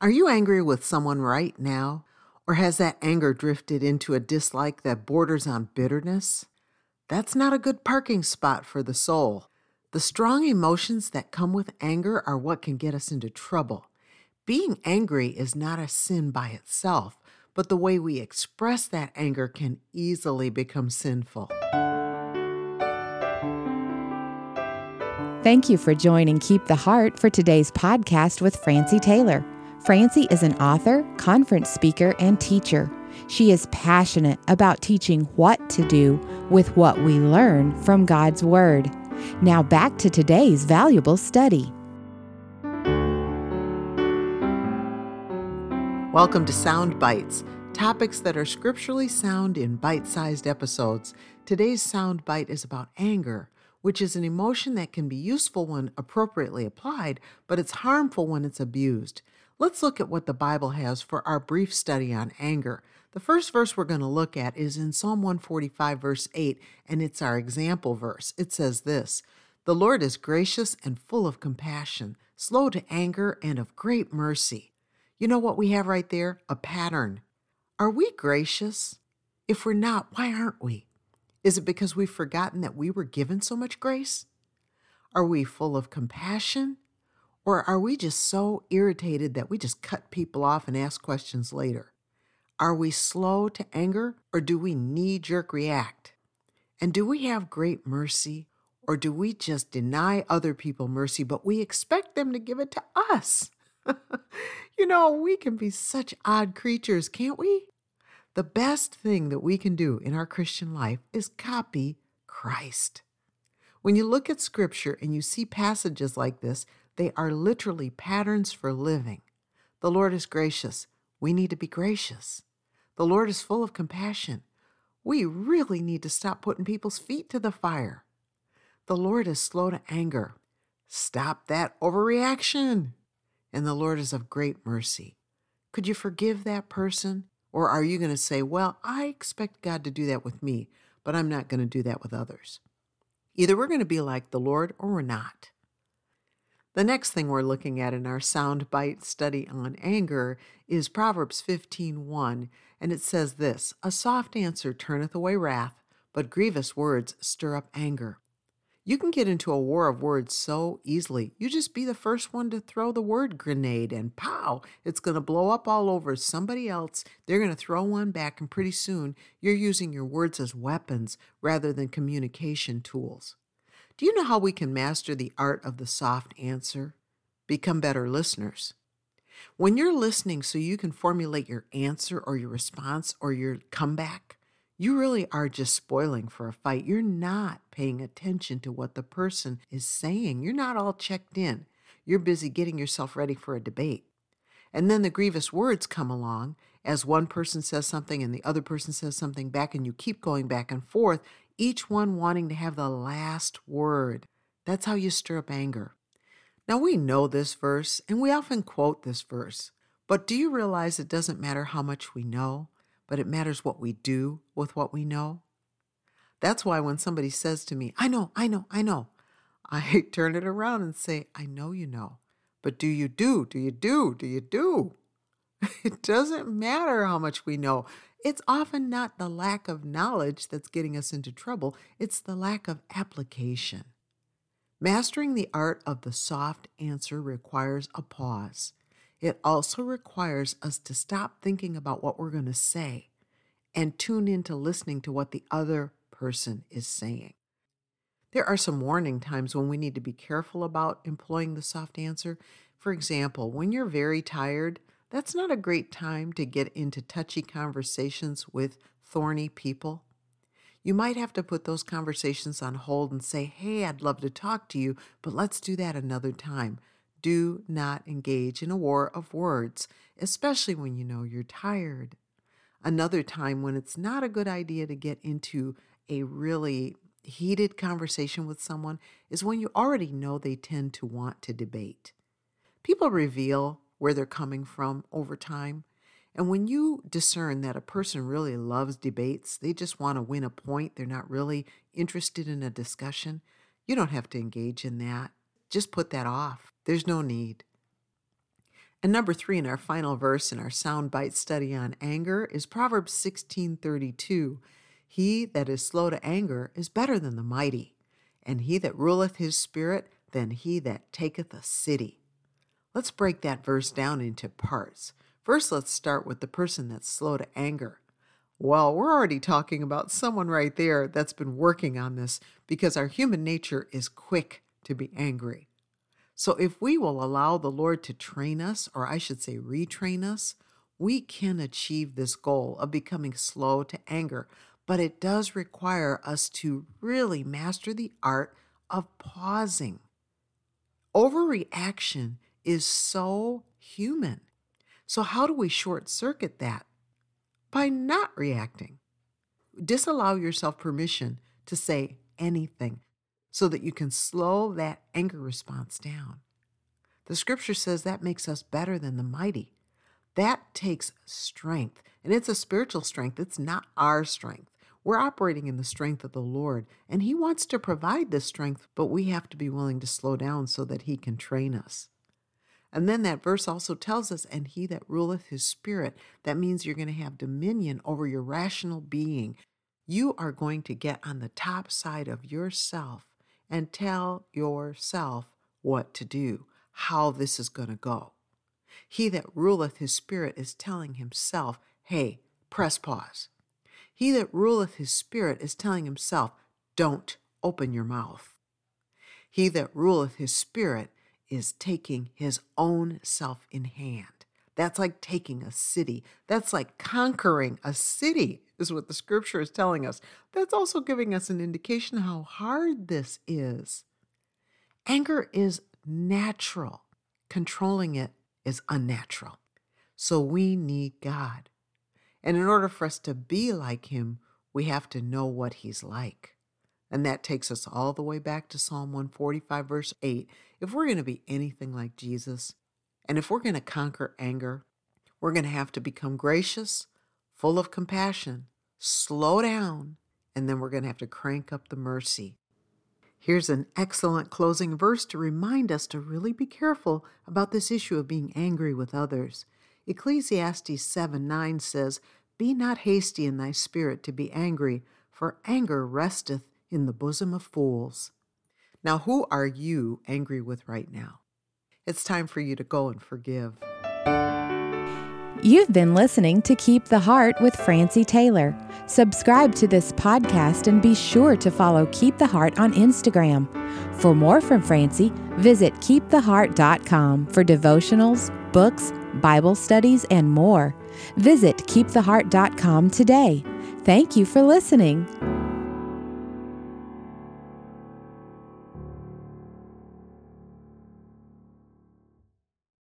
Are you angry with someone right now? Or has that anger drifted into a dislike that borders on bitterness? That's not a good parking spot for the soul. The strong emotions that come with anger are what can get us into trouble. Being angry is not a sin by itself, but the way we express that anger can easily become sinful. Thank you for joining Keep the Heart for today's podcast with Francie Taylor. Francie is an author, conference speaker, and teacher. She is passionate about teaching what to do with what we learn from God's Word. Now back to today's valuable study. Welcome to Sound Bites, topics that are scripturally sound in bite sized episodes. Today's sound bite is about anger, which is an emotion that can be useful when appropriately applied, but it's harmful when it's abused. Let's look at what the Bible has for our brief study on anger. The first verse we're going to look at is in Psalm 145, verse 8, and it's our example verse. It says this The Lord is gracious and full of compassion, slow to anger, and of great mercy. You know what we have right there? A pattern. Are we gracious? If we're not, why aren't we? Is it because we've forgotten that we were given so much grace? Are we full of compassion? Or are we just so irritated that we just cut people off and ask questions later? Are we slow to anger or do we knee jerk react? And do we have great mercy or do we just deny other people mercy, but we expect them to give it to us? you know, we can be such odd creatures, can't we? The best thing that we can do in our Christian life is copy Christ. When you look at scripture and you see passages like this, they are literally patterns for living. The Lord is gracious. We need to be gracious. The Lord is full of compassion. We really need to stop putting people's feet to the fire. The Lord is slow to anger. Stop that overreaction. And the Lord is of great mercy. Could you forgive that person? Or are you going to say, well, I expect God to do that with me, but I'm not going to do that with others? Either we're going to be like the Lord or we're not. The next thing we're looking at in our soundbite study on anger is Proverbs 15:1, and it says this: "A soft answer turneth away wrath, but grievous words stir up anger." You can get into a war of words so easily. You just be the first one to throw the word grenade, and pow, it's going to blow up all over somebody else. They're going to throw one back, and pretty soon you're using your words as weapons rather than communication tools. Do you know how we can master the art of the soft answer? Become better listeners. When you're listening so you can formulate your answer or your response or your comeback, you really are just spoiling for a fight. You're not paying attention to what the person is saying. You're not all checked in. You're busy getting yourself ready for a debate. And then the grievous words come along as one person says something and the other person says something back, and you keep going back and forth each one wanting to have the last word. That's how you stir up anger. Now, we know this verse, and we often quote this verse, but do you realize it doesn't matter how much we know, but it matters what we do with what we know? That's why when somebody says to me, I know, I know, I know, I turn it around and say, I know you know, but do you do? Do you do? Do you do? It doesn't matter how much we know. It's often not the lack of knowledge that's getting us into trouble, it's the lack of application. Mastering the art of the soft answer requires a pause. It also requires us to stop thinking about what we're going to say and tune into listening to what the other person is saying. There are some warning times when we need to be careful about employing the soft answer. For example, when you're very tired, that's not a great time to get into touchy conversations with thorny people. You might have to put those conversations on hold and say, Hey, I'd love to talk to you, but let's do that another time. Do not engage in a war of words, especially when you know you're tired. Another time when it's not a good idea to get into a really heated conversation with someone is when you already know they tend to want to debate. People reveal where they're coming from over time. And when you discern that a person really loves debates, they just want to win a point, they're not really interested in a discussion, you don't have to engage in that. Just put that off. There's no need. And number three in our final verse in our soundbite study on anger is Proverbs 16:32. He that is slow to anger is better than the mighty, and he that ruleth his spirit than he that taketh a city. Let's break that verse down into parts. First, let's start with the person that's slow to anger. Well, we're already talking about someone right there that's been working on this because our human nature is quick to be angry. So, if we will allow the Lord to train us, or I should say, retrain us, we can achieve this goal of becoming slow to anger. But it does require us to really master the art of pausing. Overreaction is so human. So, how do we short circuit that? By not reacting. Disallow yourself permission to say anything so that you can slow that anger response down. The scripture says that makes us better than the mighty. That takes strength, and it's a spiritual strength, it's not our strength. We're operating in the strength of the Lord, and He wants to provide this strength, but we have to be willing to slow down so that He can train us. And then that verse also tells us, and he that ruleth his spirit, that means you're going to have dominion over your rational being. You are going to get on the top side of yourself and tell yourself what to do, how this is going to go. He that ruleth his spirit is telling himself, hey, press pause. He that ruleth his spirit is telling himself, don't open your mouth. He that ruleth his spirit is taking his own self in hand. That's like taking a city. That's like conquering a city, is what the scripture is telling us. That's also giving us an indication how hard this is. Anger is natural, controlling it is unnatural. So we need God. And in order for us to be like Him, we have to know what He's like. And that takes us all the way back to Psalm 145, verse 8. If we're going to be anything like Jesus, and if we're going to conquer anger, we're going to have to become gracious, full of compassion, slow down, and then we're going to have to crank up the mercy. Here's an excellent closing verse to remind us to really be careful about this issue of being angry with others. Ecclesiastes 7 9 says, Be not hasty in thy spirit to be angry, for anger resteth in the bosom of fools. Now, who are you angry with right now? It's time for you to go and forgive. You've been listening to Keep the Heart with Francie Taylor. Subscribe to this podcast and be sure to follow Keep the Heart on Instagram. For more from Francie, visit keeptheheart.com for devotionals, books, Bible studies, and more. Visit keeptheheart.com today. Thank you for listening.